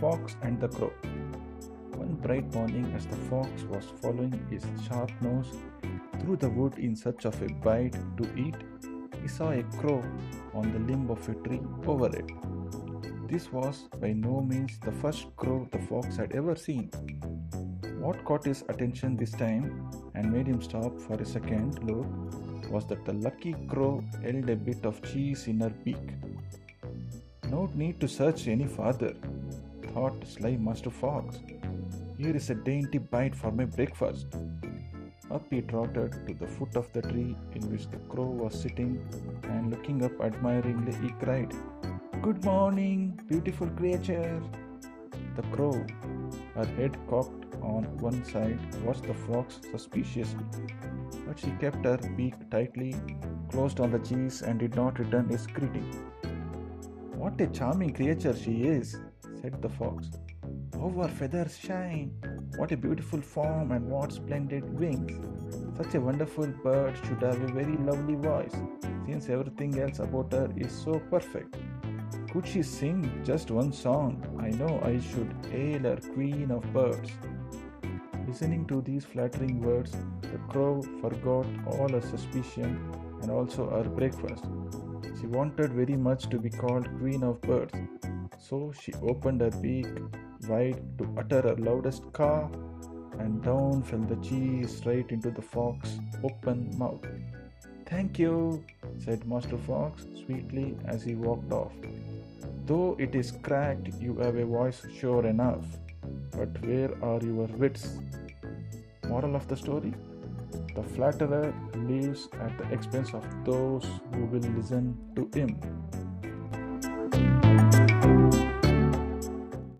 Fox and the Crow. One bright morning, as the fox was following his sharp nose through the wood in search of a bite to eat, he saw a crow on the limb of a tree over it. This was by no means the first crow the fox had ever seen. What caught his attention this time and made him stop for a second look was that the lucky crow held a bit of cheese in her beak. No need to search any farther, thought sly Master Fox. Here is a dainty bite for my breakfast. Up he trotted to the foot of the tree in which the crow was sitting, and looking up admiringly, he cried, Good morning, beautiful creature. The crow, her head cocked on one side, watched the fox suspiciously, but she kept her beak tightly closed on the cheese and did not return his greeting. What a charming creature she is, said the fox. How her feathers shine! What a beautiful form and what splendid wings! Such a wonderful bird should have a very lovely voice, since everything else about her is so perfect. Could she sing just one song? I know I should hail her queen of birds. Listening to these flattering words, the crow forgot all her suspicion and also her breakfast. She wanted very much to be called Queen of Birds, so she opened her beak wide to utter her loudest caw, and down fell the cheese right into the fox's open mouth. Thank you, said Master Fox sweetly as he walked off. Though it is cracked, you have a voice sure enough. But where are your wits? Moral of the story? The flatterer lives at the expense of those who will listen to him.